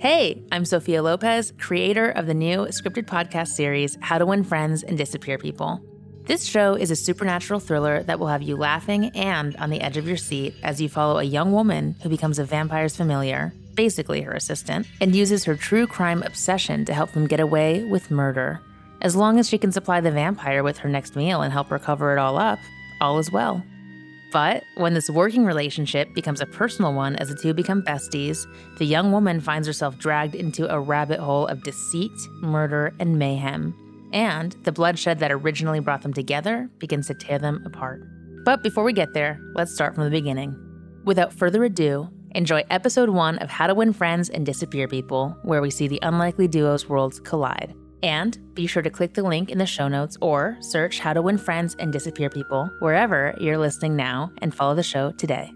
Hey, I'm Sophia Lopez, creator of the new scripted podcast series, How to Win Friends and Disappear People. This show is a supernatural thriller that will have you laughing and on the edge of your seat as you follow a young woman who becomes a vampire's familiar, basically her assistant, and uses her true crime obsession to help them get away with murder. As long as she can supply the vampire with her next meal and help her cover it all up, all is well. But when this working relationship becomes a personal one as the two become besties, the young woman finds herself dragged into a rabbit hole of deceit, murder, and mayhem. And the bloodshed that originally brought them together begins to tear them apart. But before we get there, let's start from the beginning. Without further ado, enjoy episode one of How to Win Friends and Disappear People, where we see the unlikely duo's worlds collide. And be sure to click the link in the show notes or search How to Win Friends and Disappear People wherever you're listening now and follow the show today.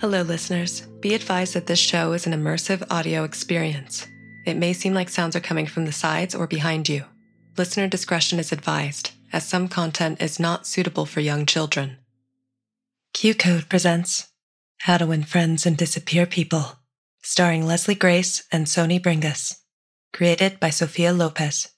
Hello, listeners. Be advised that this show is an immersive audio experience. It may seem like sounds are coming from the sides or behind you. Listener discretion is advised, as some content is not suitable for young children. Q Code presents How to Win Friends and Disappear People, starring Leslie Grace and Sony Bringus. Created by Sophia Lopez.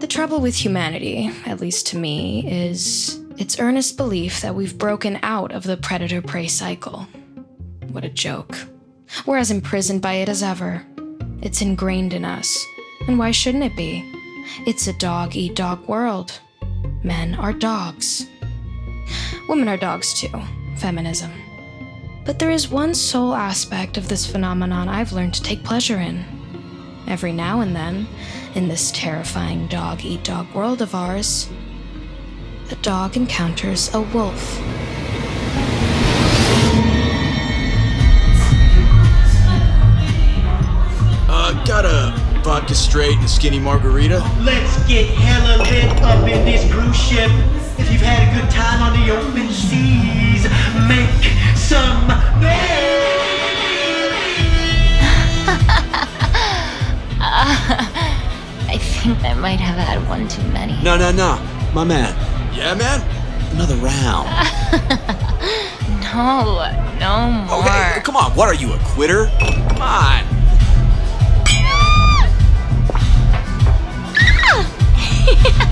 The trouble with humanity, at least to me, is its earnest belief that we've broken out of the predator prey cycle. What a joke. We're as imprisoned by it as ever. It's ingrained in us. And why shouldn't it be? It's a dog eat dog world. Men are dogs. Women are dogs too. Feminism. But there is one sole aspect of this phenomenon I've learned to take pleasure in. Every now and then, in this terrifying dog eat dog world of ours, a dog encounters a wolf. Uh, got a vodka straight and skinny margarita? Let's get hella lit up in this cruise ship. If you've had a good time on the open seas, make some noise. I think I might have had one too many. No, no, no. My man. Yeah, man? Another round. No, no more. Hey, come on. What are you, a quitter? Come on.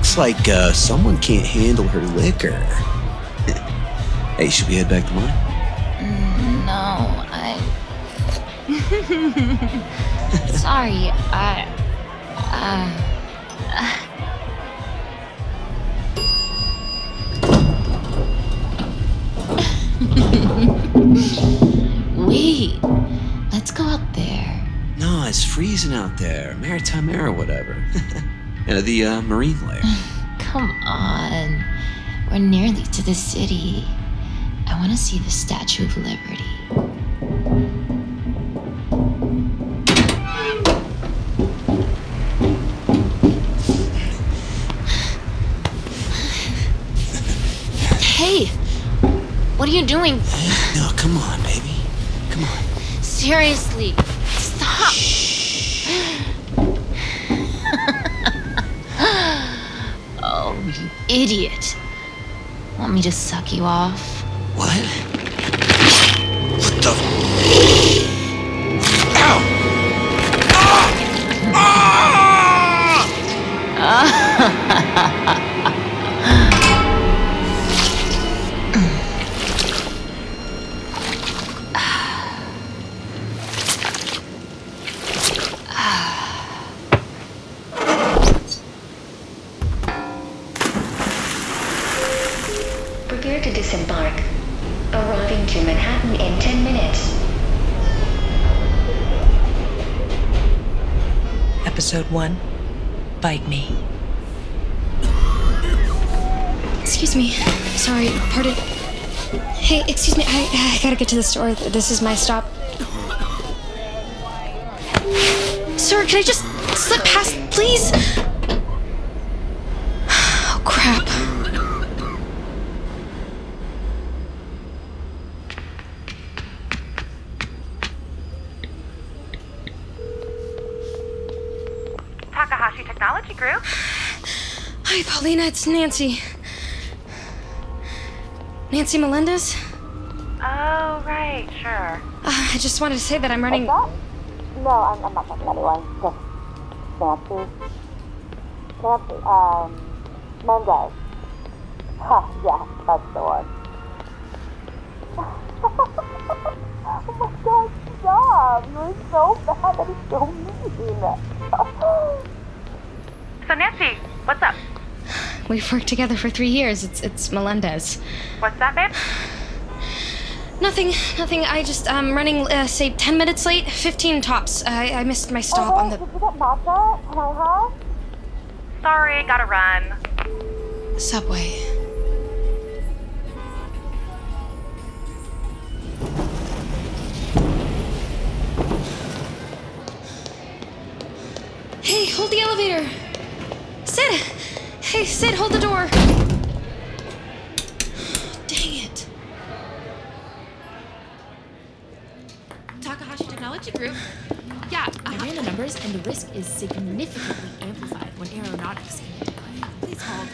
Looks like uh, someone can't handle her liquor. hey, should we head back to mine? No, I. Sorry, I. Uh, wait, let's go out there. No, it's freezing out there. Maritime air or whatever. Uh, the uh, marine layer. Come on. We're nearly to the city. I want to see the Statue of Liberty. Hey, what are you doing? No, come on, baby. Come on. Seriously, stop. oh, you idiot. Want me to suck you off? What? Excuse me. Sorry, pardon. Hey, excuse me. I, I gotta get to the store. This is my stop. Sir, can I just slip past, please? Oh, crap. Takahashi Technology Group. Hi, Paulina. It's Nancy. Nancy Melendez? Oh, right, sure. Uh, I just wanted to say that I'm running. No, I'm, I'm not talking to anyone. Just Nancy. Nancy, um, Mendez. Huh, yeah, that's the one. oh my god, stop! You're so bad. That is so mean. So, Nancy, what's up? We've worked together for three years. It's it's Melendez. What's that, babe? Nothing, nothing. I just um running uh, say ten minutes late, fifteen tops. I, I missed my stop on oh, the did you get matcha? Can I have? Sorry, gotta run. subway. Hey, hold the elevator. Sid! Hey, Sid, hold the door. Dang it. Takahashi Technology Group. Yeah, uh, I ran the numbers, and the risk is significantly amplified when aeronautics came into play. Please hold.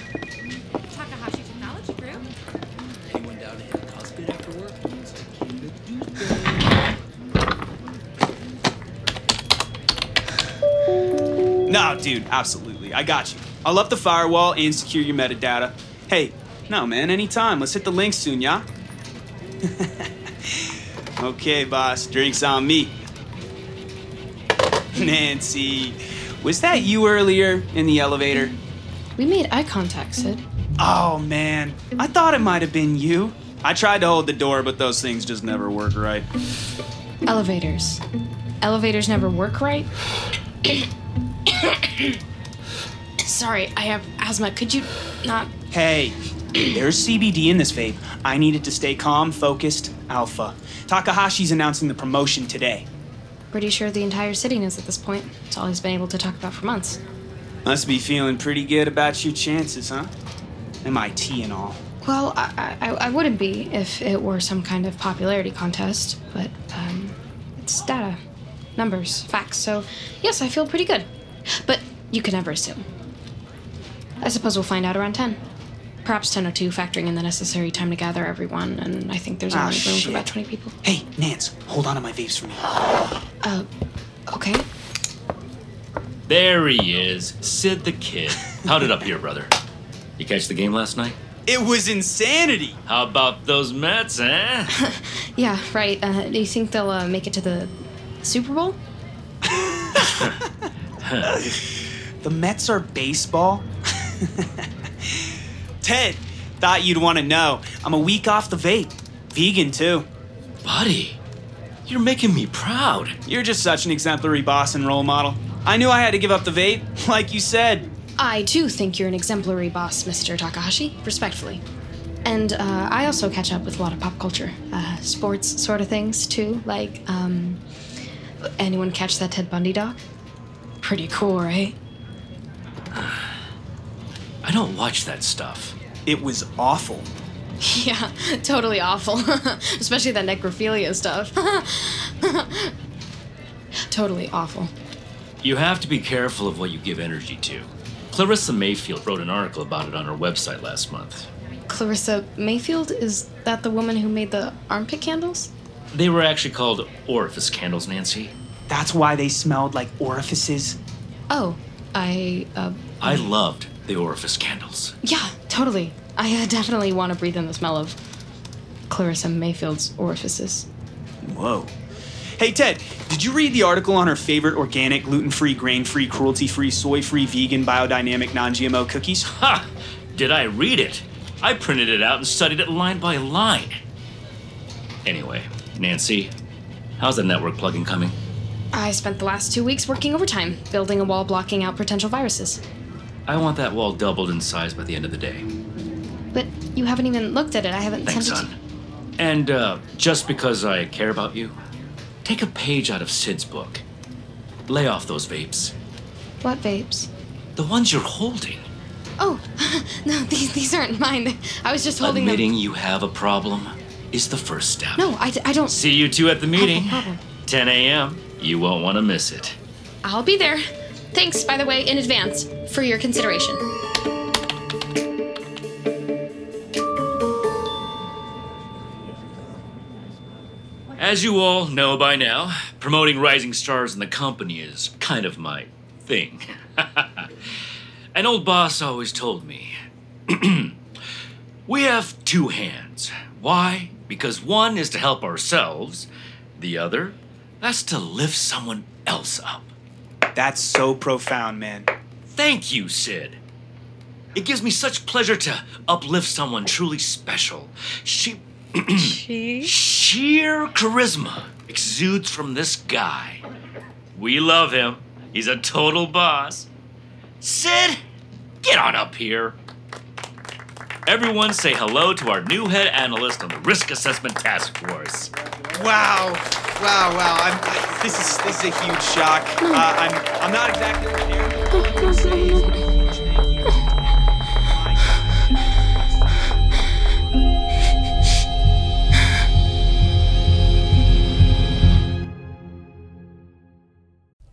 Takahashi Technology Group. Anyone down to hit CrossFit after work? No, dude, absolutely. I got you. I'll up the firewall and secure your metadata. Hey, no, man, anytime. Let's hit the link soon, yeah? okay, boss, drinks on me. Nancy, was that you earlier in the elevator? We made eye contact, Sid. Oh, man, I thought it might have been you. I tried to hold the door, but those things just never work right. Elevators. Elevators never work right? Sorry, I have asthma. Could you not? Hey, there's CBD in this vape. I needed to stay calm, focused, alpha. Takahashi's announcing the promotion today. Pretty sure the entire city knows at this point. It's all he's been able to talk about for months. Must be feeling pretty good about your chances, huh? MIT and all. Well, I, I, I wouldn't be if it were some kind of popularity contest, but um, it's data, numbers, facts. So, yes, I feel pretty good. But you can never assume. I suppose we'll find out around 10. Perhaps 10 or 2, factoring in the necessary time to gather everyone, and I think there's Ah, room shit. for about 20 people. Hey, Nance, hold on to my vapes for me. Uh, okay. There he is, Sid the Kid. How'd it up here, brother? You catch the game last night? It was insanity. How about those Mets, eh? Yeah, right. Uh, do you think they'll uh, make it to the Super Bowl? The Mets are baseball? Ted, thought you'd want to know. I'm a week off the vape. Vegan, too. Buddy, you're making me proud. You're just such an exemplary boss and role model. I knew I had to give up the vape, like you said. I too think you're an exemplary boss, Mr. Takahashi, respectfully. And uh, I also catch up with a lot of pop culture, uh, sports sort of things too. Like, um, anyone catch that Ted Bundy doc? Pretty cool, right? I don't watch that stuff. It was awful. Yeah, totally awful. Especially that necrophilia stuff. totally awful. You have to be careful of what you give energy to. Clarissa Mayfield wrote an article about it on her website last month. Clarissa Mayfield, is that the woman who made the armpit candles? They were actually called orifice candles, Nancy. That's why they smelled like orifices. Oh, I, uh, I loved the orifice candles. yeah, totally. I uh, definitely want to breathe in the smell of Clarissa Mayfield's orifices. Whoa. Hey, Ted, did you read the article on her favorite organic, gluten free, grain free, cruelty free, soy free, vegan, biodynamic, non GMO cookies? Ha! Did I read it? I printed it out and studied it line by line. Anyway, Nancy, how's the network plugging coming? I spent the last two weeks working overtime, building a wall blocking out potential viruses. I want that wall doubled in size by the end of the day. But you haven't even looked at it. I haven't Thanks, sent it. son. And uh, just because I care about you, take a page out of Sid's book. Lay off those vapes. What vapes? The ones you're holding. Oh, no, these these aren't mine. I was just holding Admitting them. you have a problem is the first step. No, I, I don't. See you two at the meeting. Have a problem. 10 a.m. You won't want to miss it. I'll be there. Thanks, by the way, in advance for your consideration. As you all know by now, promoting rising stars in the company is kind of my thing. An old boss always told me we have two hands. Why? Because one is to help ourselves, the other, that's to lift someone else up. That's so profound, man. Thank you, Sid. It gives me such pleasure to uplift someone truly special. She. She? Sheer charisma exudes from this guy. We love him. He's a total boss. Sid, get on up here. Everyone say hello to our new head analyst on the Risk Assessment Task Force. Wow, wow, wow! I'm, I, this is this is a huge shock. Uh, I'm I'm not exactly prepared.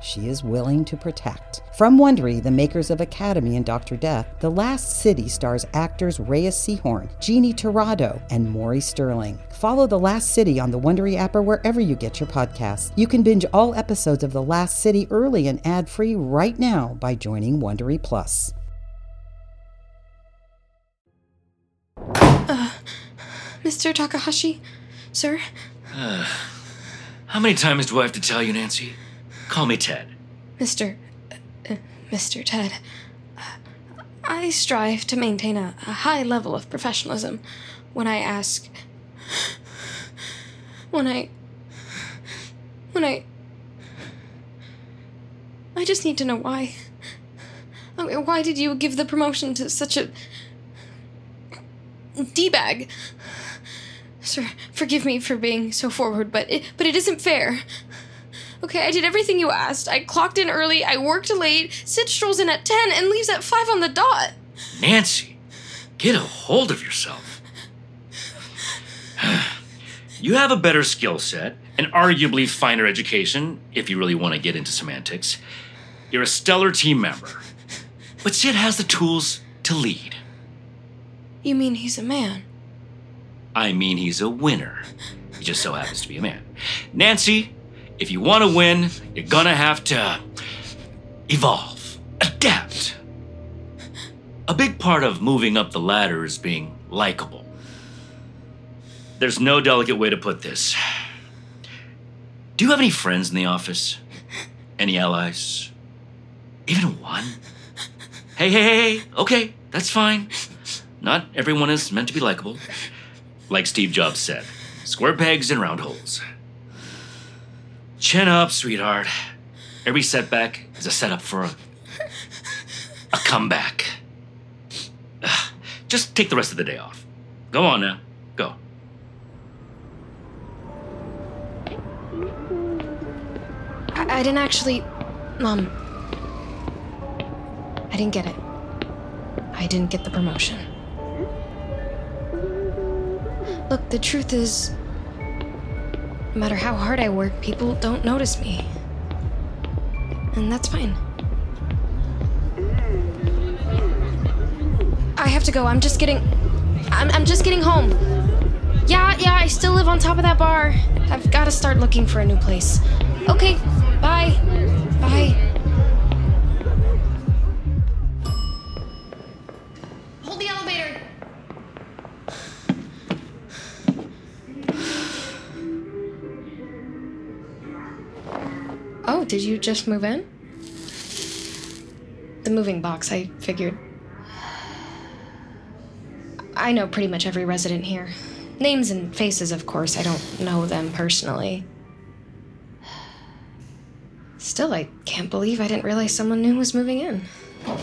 she is willing to protect. From Wondery, the makers of Academy and Dr. Death, The Last City stars actors Reyes Sehorn, Jeannie Torrado, and Maury Sterling. Follow The Last City on the Wondery app or wherever you get your podcasts. You can binge all episodes of The Last City early and ad-free right now by joining Wondery Plus. Uh, Mr. Takahashi, sir? How many times do I have to tell you, Nancy? Call me Ted. Mr. Uh, Mr. Ted, uh, I strive to maintain a, a high level of professionalism when I ask. When I. When I. I just need to know why. Why did you give the promotion to such a. D bag? Sir, forgive me for being so forward, but it, but it isn't fair. Okay, I did everything you asked. I clocked in early, I worked late, Sid strolls in at 10 and leaves at 5 on the dot. Nancy, get a hold of yourself. you have a better skill set, an arguably finer education, if you really want to get into semantics. You're a stellar team member. But Sid has the tools to lead. You mean he's a man? I mean, he's a winner. He just so happens to be a man. Nancy, if you want to win, you're gonna have to evolve, adapt. A big part of moving up the ladder is being likable. There's no delicate way to put this. Do you have any friends in the office? Any allies? Even one? Hey, hey, hey, okay, that's fine. Not everyone is meant to be likable. Like Steve Jobs said square pegs in round holes. Chin up, sweetheart. Every setback is a setup for a, a comeback. Just take the rest of the day off. Go on now. Go. I, I didn't actually. Mom. I didn't get it. I didn't get the promotion. Look, the truth is. No matter how hard I work, people don't notice me. And that's fine. I have to go. I'm just getting. I'm, I'm just getting home. Yeah, yeah, I still live on top of that bar. I've got to start looking for a new place. Okay, bye. Bye. Did you just move in? The moving box, I figured. I know pretty much every resident here. Names and faces, of course. I don't know them personally. Still, I can't believe I didn't realize someone new was moving in.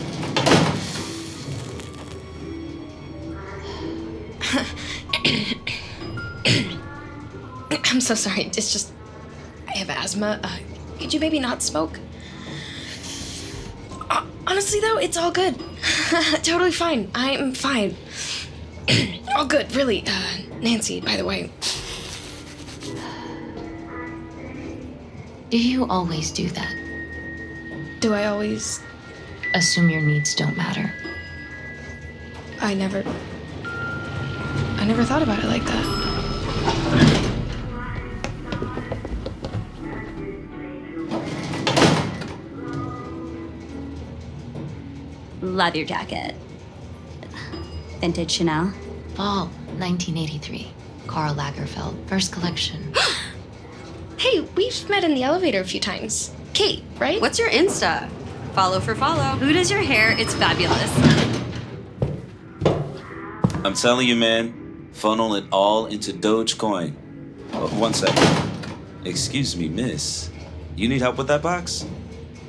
I'm so sorry. It's just. I have asthma. Uh, could you maybe not smoke? Uh, honestly, though, it's all good. totally fine. I'm fine. all good, really. Uh, Nancy, by the way. Do you always do that? Do I always. Assume your needs don't matter? I never. I never thought about it like that. Love your jacket. Vintage Chanel. Fall 1983. Karl Lagerfeld, first collection. Hey, we've met in the elevator a few times. Kate, right? What's your Insta? Follow for follow. Who does your hair? It's fabulous. I'm telling you, man, funnel it all into Dogecoin. Oh, one second. Excuse me, miss. You need help with that box?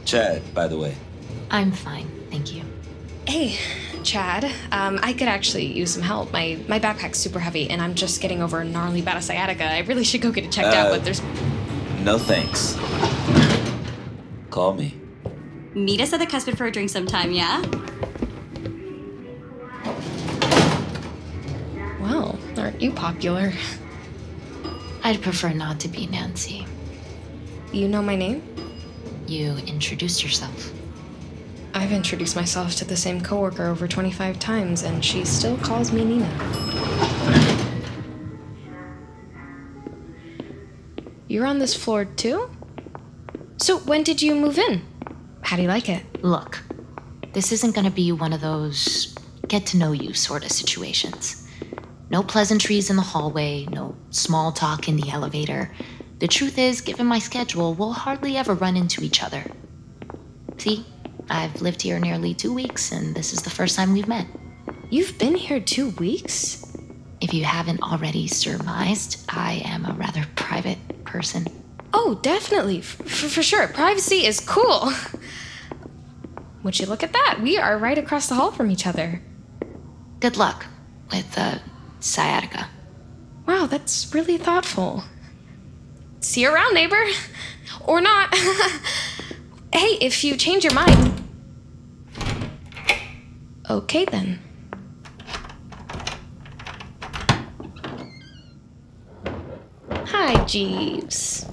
Chad, by the way. I'm fine, thank you. Hey, Chad. Um, I could actually use some help. My my backpack's super heavy, and I'm just getting over a gnarly bout of sciatica. I really should go get it checked out, Uh, but there's No thanks. Call me. Meet us at the Cuspid for a drink sometime, yeah? well, aren't you popular? I'd prefer not to be Nancy. You know my name? You introduced yourself. I've introduced myself to the same coworker over 25 times, and she still calls me Nina. You're on this floor too? So when did you move in? How do you like it? Look, this isn't gonna be one of those get to know you sort of situations. No pleasantries in the hallway, no small talk in the elevator. The truth is, given my schedule, we'll hardly ever run into each other. See, I've lived here nearly two weeks, and this is the first time we've met. You've been here two weeks? If you haven't already surmised, I am a rather private person. Oh, definitely. F- for, sure. Privacy is cool. Would you look at that? We are right across the hall from each other. Good luck with uh, sciatica. Wow, that's really thoughtful. See you around, neighbor. Or not. hey, if you change your mind. Okay, then. Hi, Jeeves.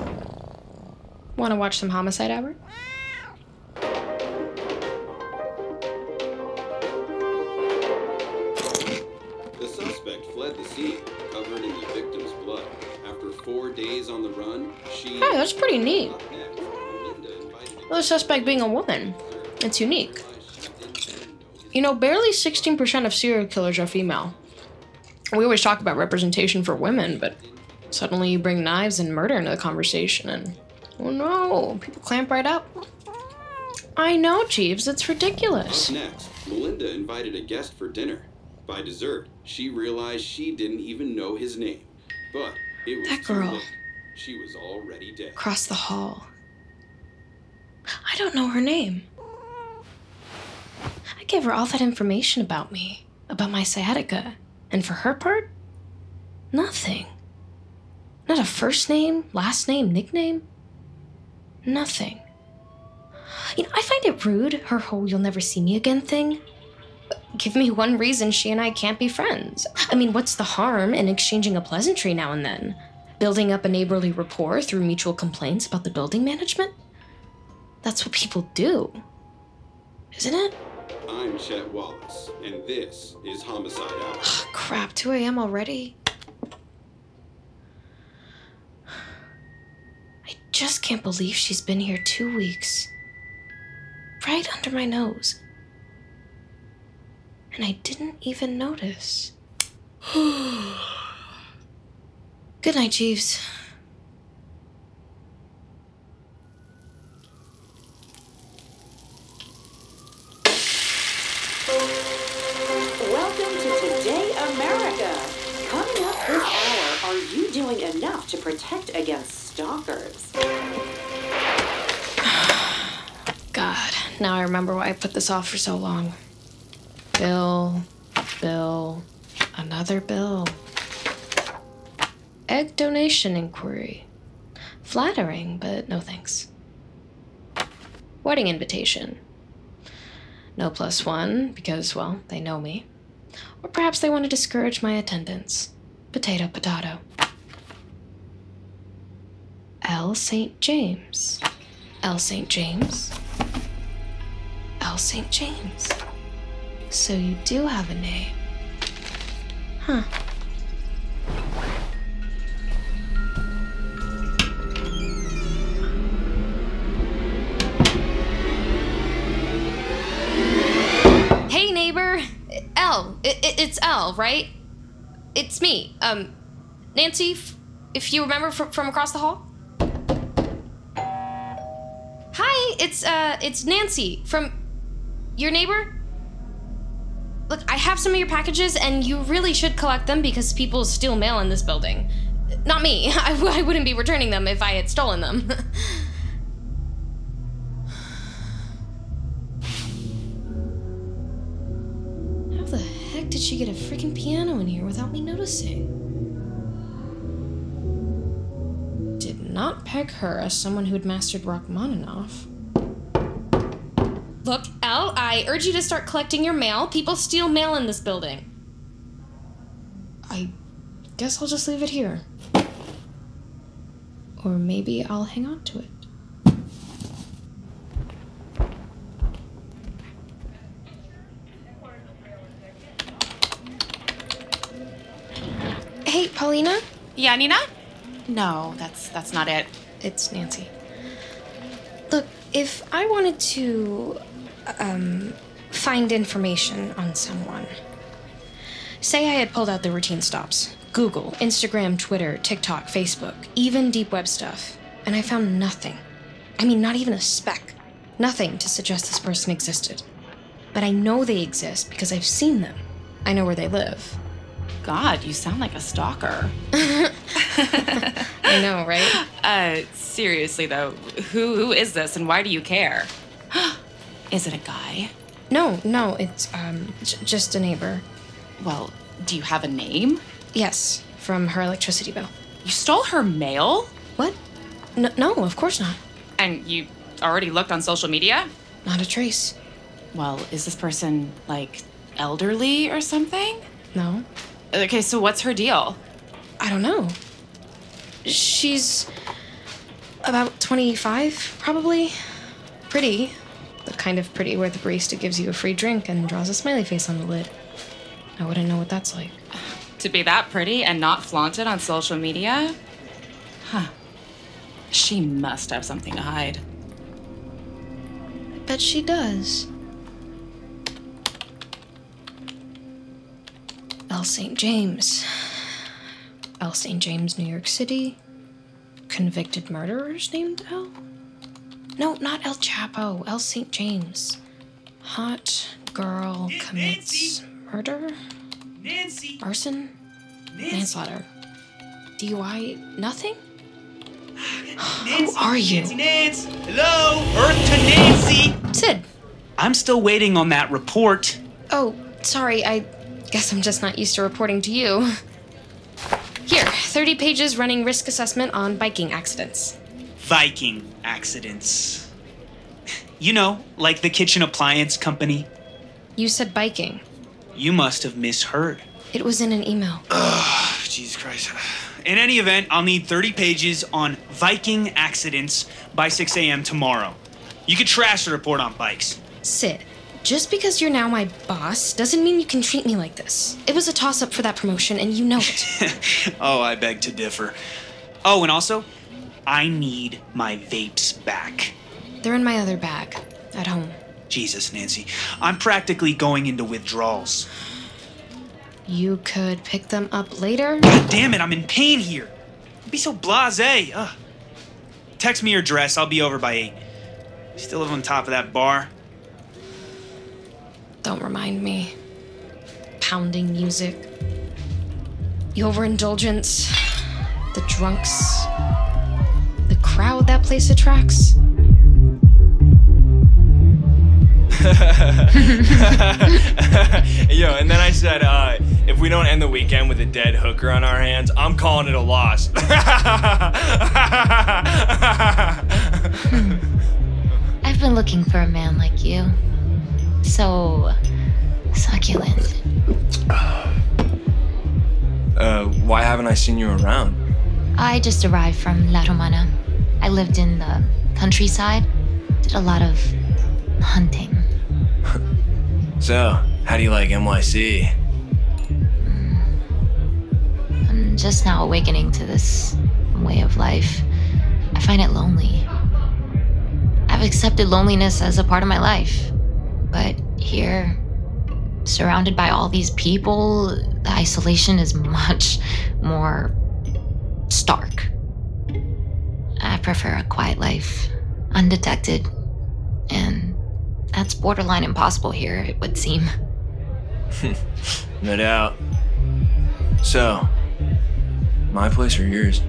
Want to watch some Homicide Hour? The suspect fled the scene, covered in the victim's blood. After four days on the run, she. Hey, that's pretty neat. The suspect being a woman. It's unique. You know, barely 16% of serial killers are female. We always talk about representation for women, but suddenly you bring knives and murder into the conversation, and oh no, people clamp right up. I know, Jeeves, it's ridiculous. Up next, Melinda invited a guest for dinner. By dessert, she realized she didn't even know his name. But it was That girl. She was already dead. Across the hall. I don't know her name. I gave her all that information about me, about my sciatica, and for her part, nothing. Not a first name, last name, nickname. Nothing. You know, I find it rude, her whole you'll never see me again thing. Give me one reason she and I can't be friends. I mean, what's the harm in exchanging a pleasantry now and then? Building up a neighborly rapport through mutual complaints about the building management? That's what people do. Isn't it? I'm Chet Wallace, and this is Homicide Hour. Crap, 2 a.m. already? I just can't believe she's been here two weeks. Right under my nose. And I didn't even notice. Good night, Jeeves. To protect against stalkers? God, now I remember why I put this off for so long. Bill, bill, another bill. Egg donation inquiry. Flattering, but no thanks. Wedding invitation. No plus one, because, well, they know me. Or perhaps they want to discourage my attendance. Potato, potato. L. St. James. L. St. James. L. St. James. So you do have a name. Huh. Hey, neighbor. L. It's L, right? It's me. Um, Nancy, if you remember fr- from across the hall. Hi, it's uh, it's Nancy from your neighbor. Look, I have some of your packages, and you really should collect them because people steal mail in this building. Not me. I, w- I wouldn't be returning them if I had stolen them. How the heck did she get a freaking piano in here without me noticing? Did not peg her as someone who had mastered Rachmaninoff. Look, Elle, I urge you to start collecting your mail. People steal mail in this building. I guess I'll just leave it here. Or maybe I'll hang on to it. Hey, Paulina? Yeah, Nina? No, that's that's not it. It's Nancy. Look, if I wanted to um, find information on someone, say I had pulled out the routine stops Google, Instagram, Twitter, TikTok, Facebook, even deep web stuff, and I found nothing. I mean, not even a speck. Nothing to suggest this person existed. But I know they exist because I've seen them. I know where they live. God, you sound like a stalker. I know, right? Uh, seriously though, who who is this and why do you care? Is it a guy? No, no, it's um j- just a neighbor. Well, do you have a name? Yes, from her electricity bill. You stole her mail? What? No, no, of course not. And you already looked on social media? Not a trace. Well, is this person like elderly or something? No. Okay, so what's her deal? I don't know. She's about 25, probably. Pretty. The kind of pretty where the barista gives you a free drink and draws a smiley face on the lid. I wouldn't know what that's like. To be that pretty and not flaunted on social media? Huh. She must have something to hide. I bet she does. L. St. James. L. St. James, New York City. Convicted murderers named L? No, not El Chapo. El St. James. Hot girl commits murder? Nancy! Arson? Manslaughter. DUI? Nothing? Who are you? Nancy, Nance! Hello? Earth to Nancy! Sid. I'm still waiting on that report. Oh, sorry. I guess I'm just not used to reporting to you. Here, 30 pages running risk assessment on biking accidents. Viking accidents. You know, like the kitchen appliance company. You said biking. You must have misheard. It was in an email. Ugh, Jesus Christ. In any event, I'll need 30 pages on Viking accidents by 6 a.m. tomorrow. You can trash the report on bikes. Sid, just because you're now my boss doesn't mean you can treat me like this. It was a toss up for that promotion, and you know it. oh, I beg to differ. Oh, and also, I need my vapes back. They're in my other bag at home. Jesus, Nancy. I'm practically going into withdrawals. You could pick them up later. God damn it, I'm in pain here. Don't be so blase. Ugh. Text me your address. I'll be over by 8. Still live on top of that bar. Don't remind me. Pounding music. The overindulgence. The drunks crowd that place attracts. Yo, and then I said, uh, if we don't end the weekend with a dead hooker on our hands, I'm calling it a loss. I've been looking for a man like you. So succulent. Uh, why haven't I seen you around? I just arrived from La Romana. I lived in the countryside, did a lot of hunting. So, how do you like NYC? Mm. I'm just now awakening to this way of life. I find it lonely. I've accepted loneliness as a part of my life. But here, surrounded by all these people, the isolation is much more stark. I prefer a quiet life, undetected. And that's borderline impossible here, it would seem. no doubt. So, my place or yours?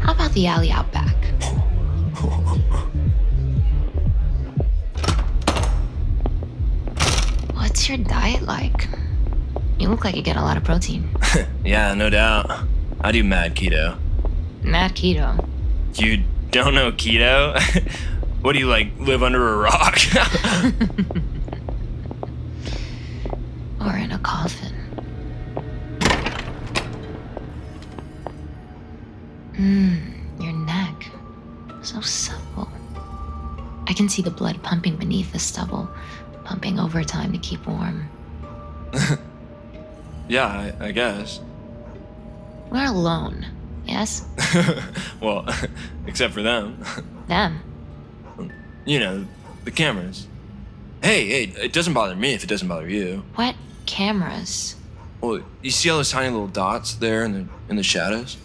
How about the alley out back? What's your diet like? You look like you get a lot of protein. yeah, no doubt. I do mad keto. Mad keto. You don't know keto? what do you like, live under a rock? or in a coffin. Mmm, your neck. So supple. I can see the blood pumping beneath the stubble, pumping overtime to keep warm. yeah, I, I guess. We're alone, yes? well, except for them. Them? You know, the cameras. Hey, hey, it doesn't bother me if it doesn't bother you. What cameras? Well, you see all those tiny little dots there in the in the shadows?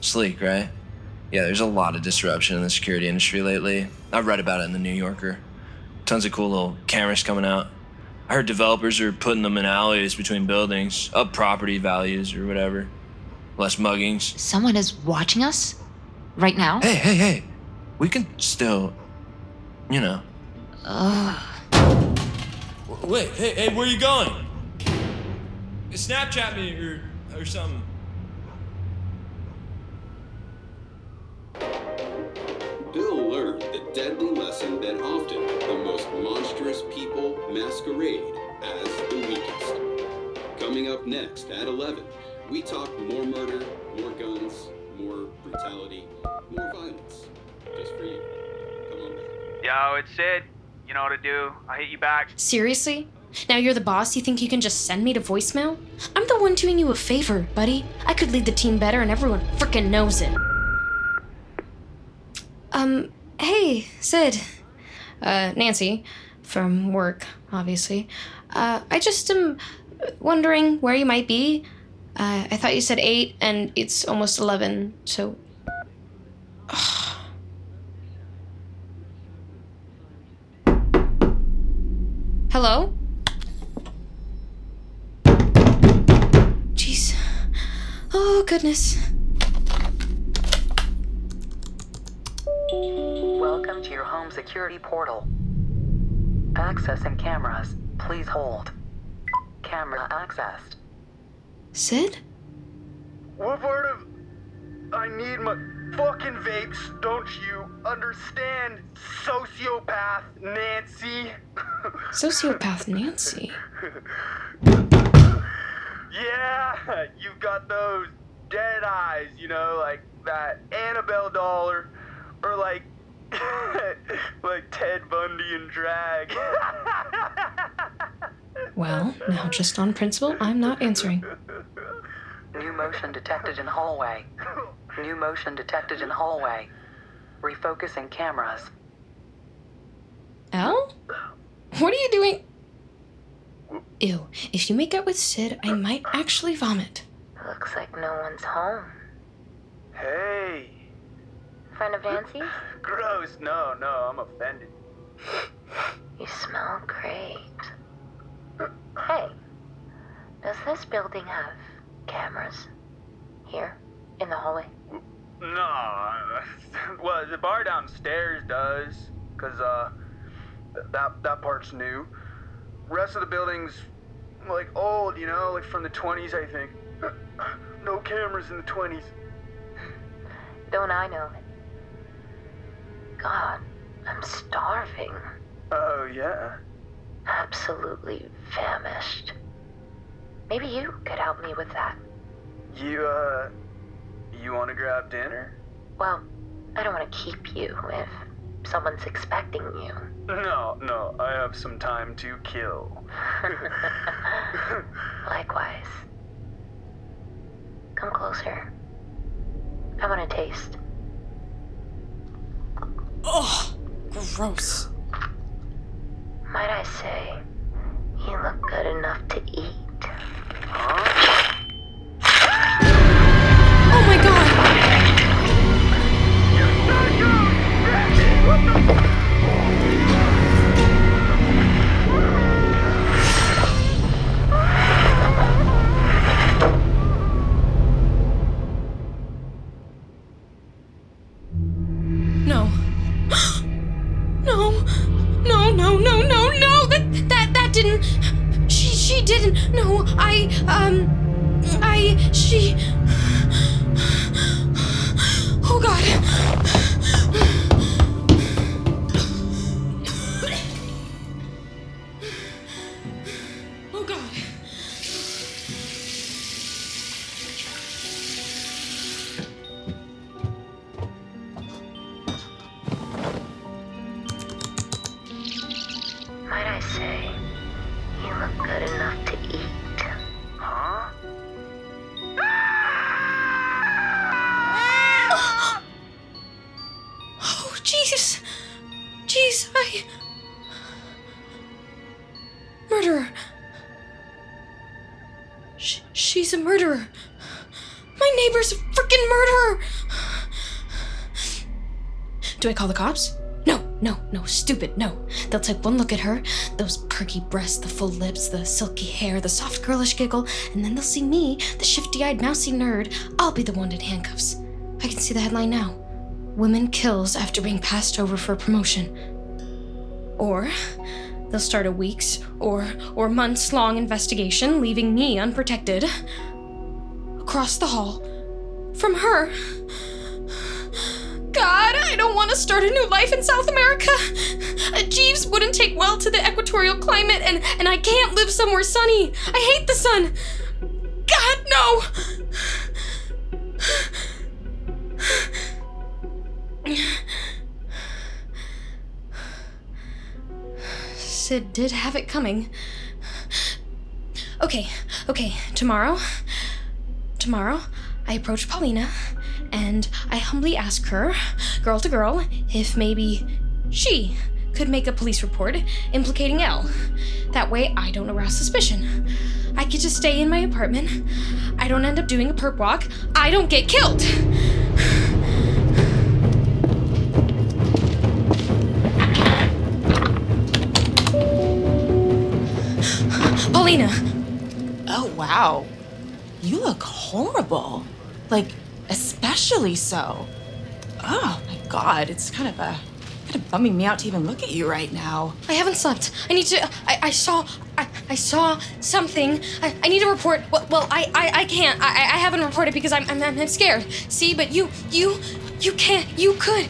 Sleek, right? Yeah, there's a lot of disruption in the security industry lately. I've read about it in the New Yorker. Tons of cool little cameras coming out. I heard developers are putting them in alleys between buildings, up property values or whatever. Less muggings. Someone is watching us? Right now? Hey, hey, hey. We can still, you know. Ugh. Wait, hey, hey, where are you going? Snapchat me or, or something. Bill learned the deadly lesson that often the most monstrous people masquerade as the weakest. Coming up next at 11, we talk more murder, more guns, more brutality, more violence. Just for you. Come on back. Yo, it's Sid. You know what to do. I'll hit you back. Seriously? Now you're the boss, you think you can just send me to voicemail? I'm the one doing you a favor, buddy. I could lead the team better and everyone frickin' knows it. Um, hey, Sid. Uh, Nancy. From work, obviously. Uh, I just am wondering where you might be. Uh, I thought you said 8 and it's almost 11, so. Hello? Jeez. Oh, goodness. Welcome to your home security portal. Accessing cameras. Please hold. Camera accessed. Sid? What part of. I need my fucking vapes, don't you understand, sociopath Nancy? Sociopath Nancy. yeah, you've got those dead eyes, you know, like that Annabelle doll or, or like, like Ted Bundy in drag. Well, now just on principle, I'm not answering. New motion detected in hallway. New motion detected in hallway. Refocusing cameras. Al? What are you doing? Ew, if you make out with Sid, I might actually vomit. Looks like no one's home. hey. Friend of Nancy's? Gross. No, no, I'm offended. You smell great. Hey, does this building have cameras? Here, in the hallway? No, well, the bar downstairs does, cause uh, that that part's new. Rest of the building's like old, you know, like from the 20s, I think. No cameras in the 20s. Don't I know it? God, I'm starving. Oh, yeah. Absolutely famished. Maybe you could help me with that. You, uh, you want to grab dinner? Well, I don't want to keep you if someone's expecting you. No, no, I have some time to kill. Likewise. Come closer. I want to taste. Oh, gross. Might I say, you look good enough to eat. Oh my god! Call the cops? No, no, no, stupid, no. They'll take one look at her, those perky breasts, the full lips, the silky hair, the soft girlish giggle, and then they'll see me, the shifty eyed, mousy nerd. I'll be the one in handcuffs. I can see the headline now Women kills after being passed over for promotion. Or they'll start a weeks or or months long investigation, leaving me unprotected. Across the hall. From her. God, I don't want to start a new life in South America. Uh, Jeeves wouldn't take well to the equatorial climate, and, and I can't live somewhere sunny. I hate the sun. God, no! Sid did have it coming. Okay, okay, tomorrow. Tomorrow, I approach Paulina and I humbly ask her, girl to girl, if maybe she could make a police report implicating L. That way, I don't arouse suspicion. I get just stay in my apartment. I don't end up doing a perp walk. I don't get killed. Paulina. Oh, wow. You look horrible. Like, especially so. Oh my god, it's kind of a kind of bumming me out to even look at you right now. I haven't slept. I need to. I, I saw. I, I saw something. I, I need to report. Well, well I, I, I can't. I, I haven't reported because I'm, I'm, I'm scared. See, but you, you, you can't. You could.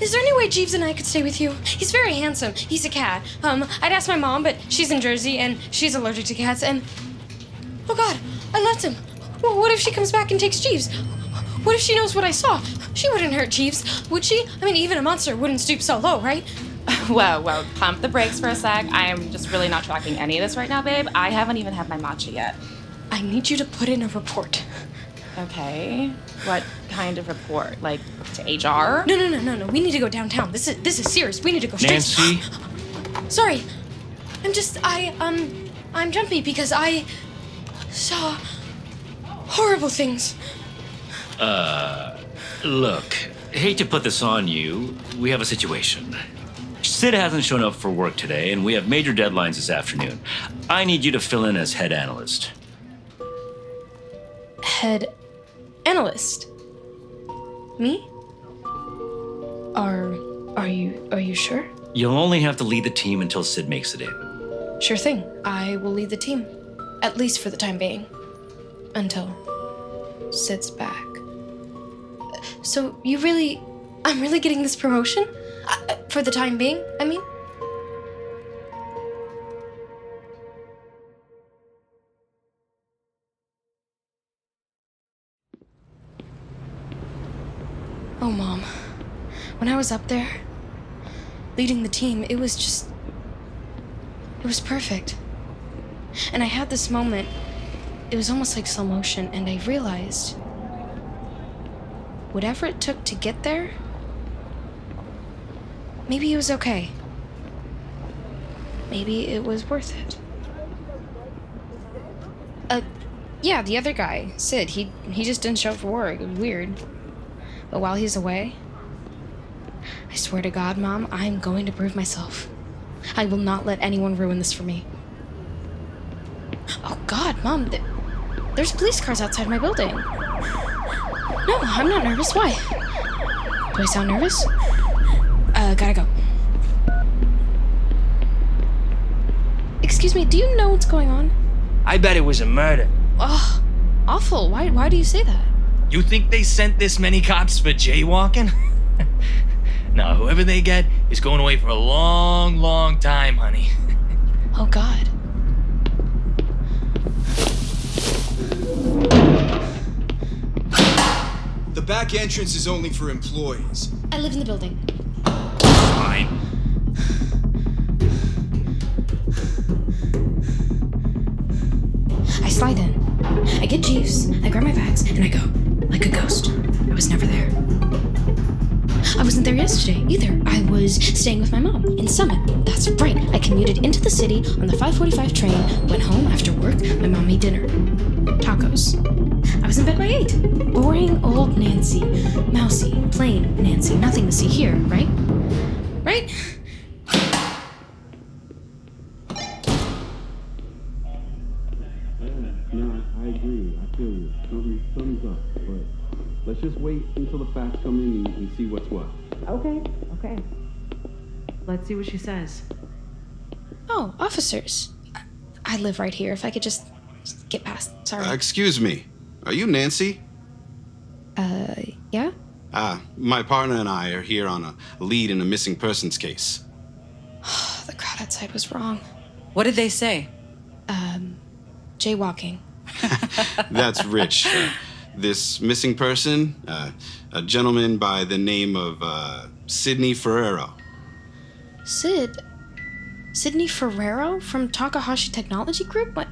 Is there any way Jeeves and I could stay with you? He's very handsome. He's a cat. Um, I'd ask my mom, but she's in Jersey and she's allergic to cats. And oh God, I left him. Well, what if she comes back and takes Jeeves? What if she knows what I saw? She wouldn't hurt Jeeves, would she? I mean, even a monster wouldn't stoop so low, right? Whoa, whoa, pump the brakes for a sec. I'm just really not tracking any of this right now, babe. I haven't even had my matcha yet. I need you to put in a report. Okay. What kind of report? Like to HR? No, no, no, no, no. We need to go downtown. This is this is serious. We need to go straight. Nancy, Sorry, I'm just I um I'm jumpy because I saw horrible things. Uh, look, hate to put this on you. We have a situation. Sid hasn't shown up for work today, and we have major deadlines this afternoon. I need you to fill in as head analyst. Head analyst. Me? Are are you are you sure? You'll only have to lead the team until Sid makes it in. Sure thing. I will lead the team, at least for the time being, until Sid's back. So you really, I'm really getting this promotion? Uh, for the time being, I mean. Oh, Mom. When I was up there, leading the team, it was just. It was perfect. And I had this moment, it was almost like slow motion, and I realized whatever it took to get there, maybe it was okay. Maybe it was worth it. Uh, yeah, the other guy, Sid, he he just didn't show up for work. It was weird. But while he's away, I swear to God, Mom, I'm going to prove myself. I will not let anyone ruin this for me. Oh God, Mom, th- there's police cars outside my building. No, I'm not nervous. Why? Do I sound nervous? Uh, gotta go. Excuse me, do you know what's going on? I bet it was a murder. Ugh, awful. Why, why do you say that? You think they sent this many cops for jaywalking? no, whoever they get is going away for a long, long time, honey. Oh God. Back entrance is only for employees. I live in the building. Fine. I slide in. I get Jeeves, I grab my bags, and I go. Like a ghost. I was never there. I wasn't there yesterday either. I was staying with my mom in Summit. That's right. I commuted into the city on the 545 train, went home after work, my mom made dinner. Tacos. I was in bed by 8. Boring old Nancy. Mousy, plain Nancy. Nothing to see here, right? Right? No, I agree. I feel you. Something, something's up. But let's just wait until the facts come in and, and see what's what. Okay, okay. Let's see what she says. Oh, officers. I, I live right here. If I could just, just get past. Sorry. Uh, excuse me. Are you Nancy? Uh, yeah? Ah, my partner and I are here on a lead in a missing persons case. the crowd outside was wrong. What did they say? Um, jaywalking. That's Rich. Uh, this missing person, uh, a gentleman by the name of uh, Sidney Ferrero. Sid? Sidney Ferrero from Takahashi Technology Group? What?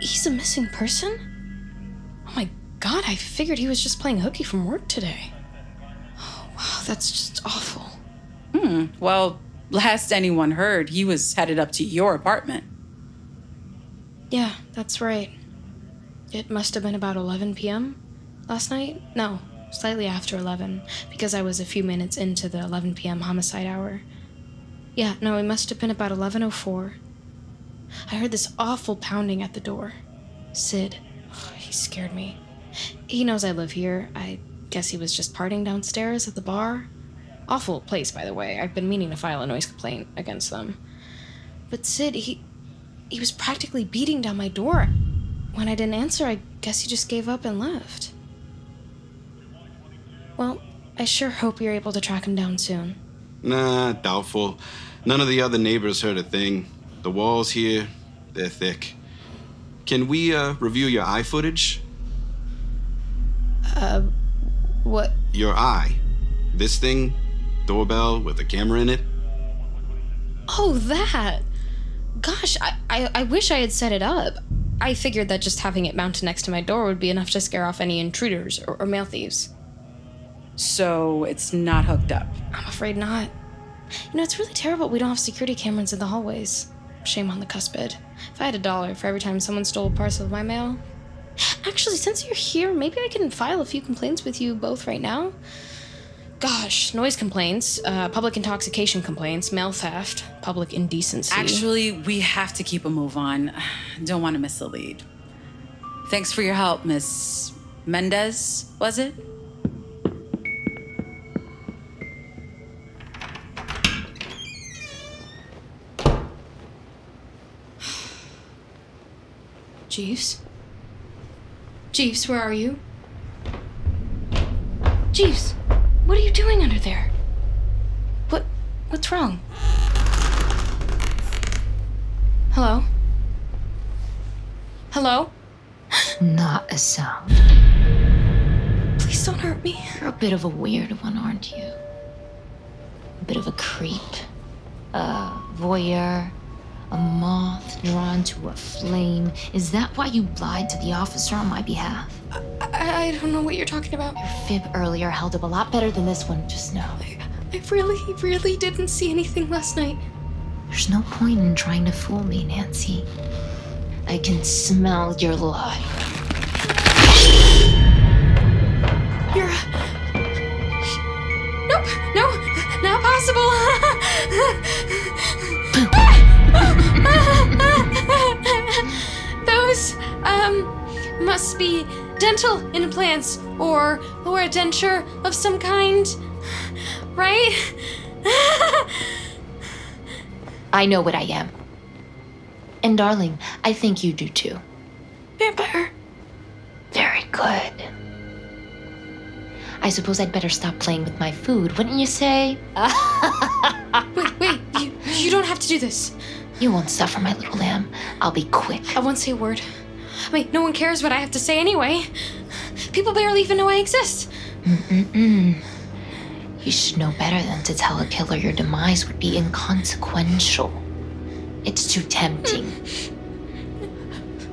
He's a missing person? Oh my god, I figured he was just playing hooky from work today. Oh, wow, that's just awful. Hmm. Well, last anyone heard, he was headed up to your apartment. Yeah, that's right. It must have been about 11 p.m. last night? No, slightly after 11, because I was a few minutes into the 11 p.m. homicide hour. Yeah, no, it must have been about 11:04. I heard this awful pounding at the door. Sid, oh, he scared me. He knows I live here. I guess he was just partying downstairs at the bar. Awful place, by the way. I've been meaning to file a noise complaint against them. But Sid, he he was practically beating down my door. When I didn't answer, I guess he just gave up and left. Well, I sure hope you're able to track him down soon. Nah, doubtful. None of the other neighbors heard a thing. The walls here, they're thick. Can we uh, review your eye footage? Uh, what? Your eye. This thing, doorbell with a camera in it. Oh, that! Gosh, I, I, I wish I had set it up. I figured that just having it mounted next to my door would be enough to scare off any intruders or, or mail thieves. So it's not hooked up. I'm afraid not. You know, it's really terrible we don't have security cameras in the hallways. Shame on the cuspid. If I had a dollar for every time someone stole a parcel of my mail. Actually, since you're here, maybe I can file a few complaints with you both right now. Gosh, noise complaints, uh, public intoxication complaints, mail theft, public indecency. Actually, we have to keep a move on. Don't want to miss the lead. Thanks for your help, Miss Mendez, was it? Jeeves? Jeeves, where are you? Jeeves, what are you doing under there? What? What's wrong? Hello? Hello? Not a sound. Please don't hurt me. You're a bit of a weird one, aren't you? A bit of a creep. A voyeur. A moth drawn to a flame. Is that why you lied to the officer on my behalf? I, I don't know what you're talking about. Your fib earlier held up a lot better than this one just now. I really, really didn't see anything last night. There's no point in trying to fool me, Nancy. I can smell your lie. You're. Nope, no, not possible. Those, um, must be dental implants or or a denture of some kind, right? I know what I am. And darling, I think you do too. Vampire. Very good. I suppose I'd better stop playing with my food, wouldn't you say? wait, wait, you, you don't have to do this. You won't suffer, my little lamb. I'll be quick. I won't say a word. I mean, no one cares what I have to say anyway. People barely even know I exist. Mm-mm-mm. You should know better than to tell a killer your demise would be inconsequential. It's too tempting.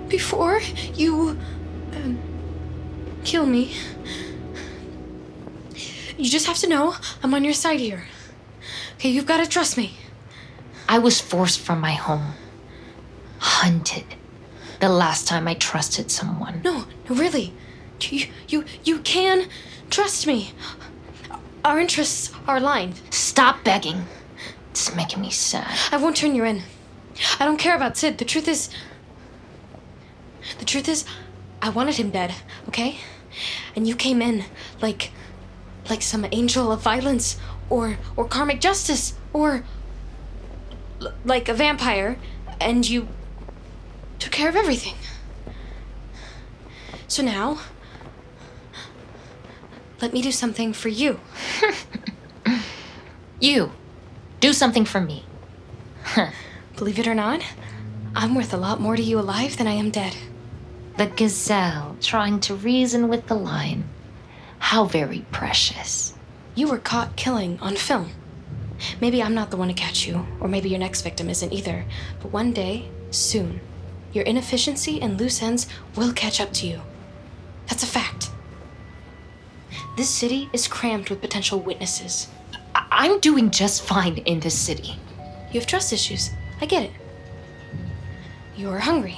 Before you um, kill me, you just have to know I'm on your side here. Okay, you've got to trust me. I was forced from my home, hunted. The last time I trusted someone. No, no, really. You, you, you can trust me. Our interests are aligned. Stop begging. It's making me sad. I won't turn you in. I don't care about Sid. The truth is. The truth is, I wanted him dead, okay? And you came in like. like some angel of violence, or. or karmic justice, or. Like a vampire, and you. took care of everything. So now. Let me do something for you. You, do something for me. Believe it or not, I'm worth a lot more to you alive than I am dead. The gazelle trying to reason with the lion. How very precious. You were caught killing on film. Maybe I'm not the one to catch you, or maybe your next victim isn't either. But one day, soon, your inefficiency and loose ends will catch up to you. That's a fact. This city is crammed with potential witnesses. I- I'm doing just fine in this city. You have trust issues. I get it. You're hungry.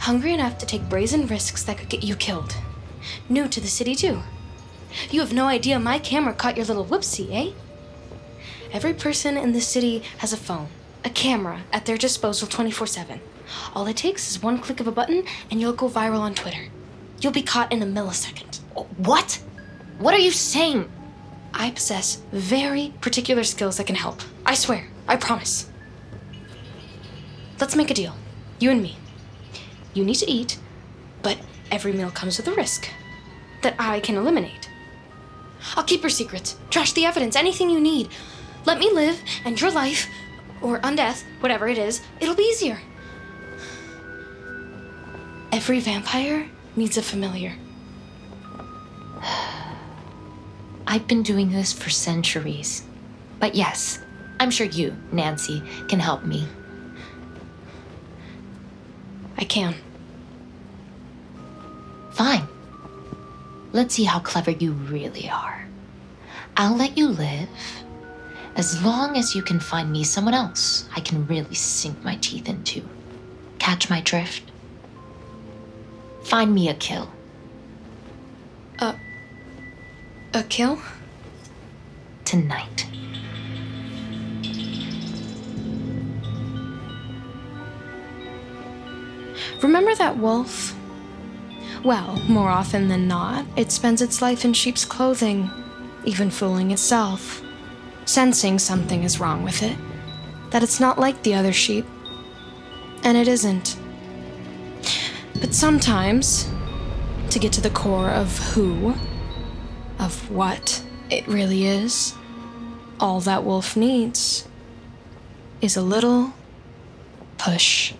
Hungry enough to take brazen risks that could get you killed. New to the city, too. You have no idea my camera caught your little whoopsie, eh? Every person in this city has a phone, a camera at their disposal 24 7. All it takes is one click of a button and you'll go viral on Twitter. You'll be caught in a millisecond. What? What are you saying? I possess very particular skills that can help. I swear. I promise. Let's make a deal. You and me. You need to eat, but every meal comes with a risk that I can eliminate. I'll keep your secrets, trash the evidence, anything you need. Let me live, and your life, or undeath, whatever it is, it'll be easier. Every vampire needs a familiar. I've been doing this for centuries. But yes, I'm sure you, Nancy, can help me. I can. Fine. Let's see how clever you really are. I'll let you live. As long as you can find me someone else I can really sink my teeth into. Catch my drift? Find me a kill. A. a kill? Tonight. Remember that wolf? Well, more often than not, it spends its life in sheep's clothing, even fooling itself, sensing something is wrong with it, that it's not like the other sheep. And it isn't. But sometimes, to get to the core of who, of what it really is, all that Wolf needs is a little push.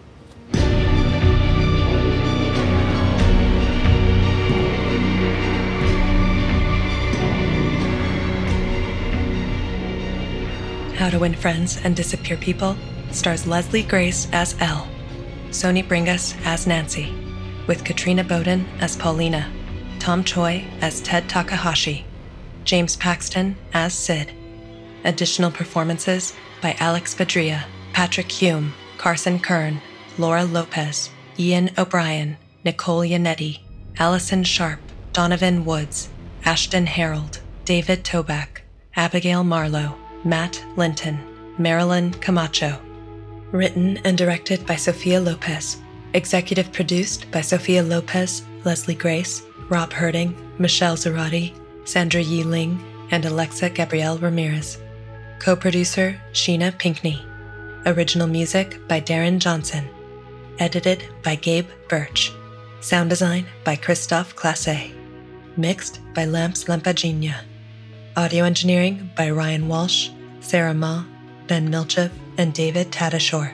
How to Win Friends and Disappear People stars Leslie Grace as Elle, Sony Bringas as Nancy, with Katrina Bowden as Paulina, Tom Choi as Ted Takahashi, James Paxton as Sid. Additional performances by Alex Badria, Patrick Hume, Carson Kern, Laura Lopez, Ian O'Brien, Nicole Yannetti, Allison Sharp, Donovan Woods, Ashton Harold, David Toback, Abigail Marlowe, Matt Linton, Marilyn Camacho. Written and directed by Sophia Lopez. Executive produced by Sophia Lopez, Leslie Grace, Rob Herding, Michelle Zarati, Sandra Yi Ling, and Alexa Gabrielle Ramirez. Co producer Sheena Pinkney. Original music by Darren Johnson. Edited by Gabe Birch. Sound design by Christophe Classe. Mixed by Lamps Lampagina. Audio engineering by Ryan Walsh, Sarah Ma, Ben Milchev, and David Tadashore.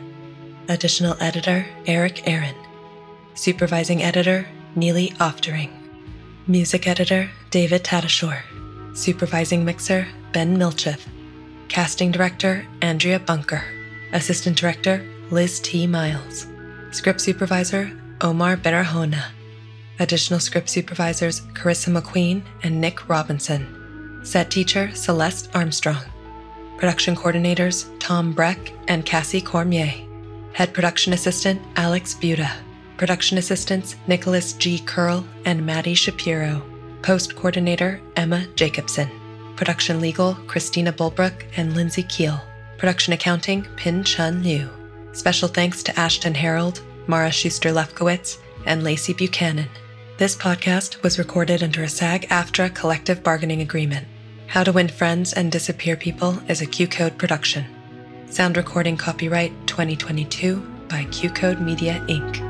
Additional editor Eric Aaron. Supervising editor Neely Oftering. Music editor David Tadashore. Supervising mixer Ben Milchev. Casting director Andrea Bunker. Assistant director Liz T. Miles. Script supervisor Omar Berahona. Additional script supervisors Carissa McQueen and Nick Robinson. Set teacher Celeste Armstrong. Production coordinators Tom Breck and Cassie Cormier. Head production assistant Alex Buda. Production assistants Nicholas G. Curl and Maddie Shapiro. Post coordinator Emma Jacobson. Production legal Christina Bulbrook and Lindsay Keel. Production accounting Pin Chun Liu. Special thanks to Ashton Harold, Mara Schuster Lefkowitz, and Lacey Buchanan. This podcast was recorded under a SAG AFTRA collective bargaining agreement. How to Win Friends and Disappear People is a Q Code production. Sound recording copyright 2022 by Q Code Media Inc.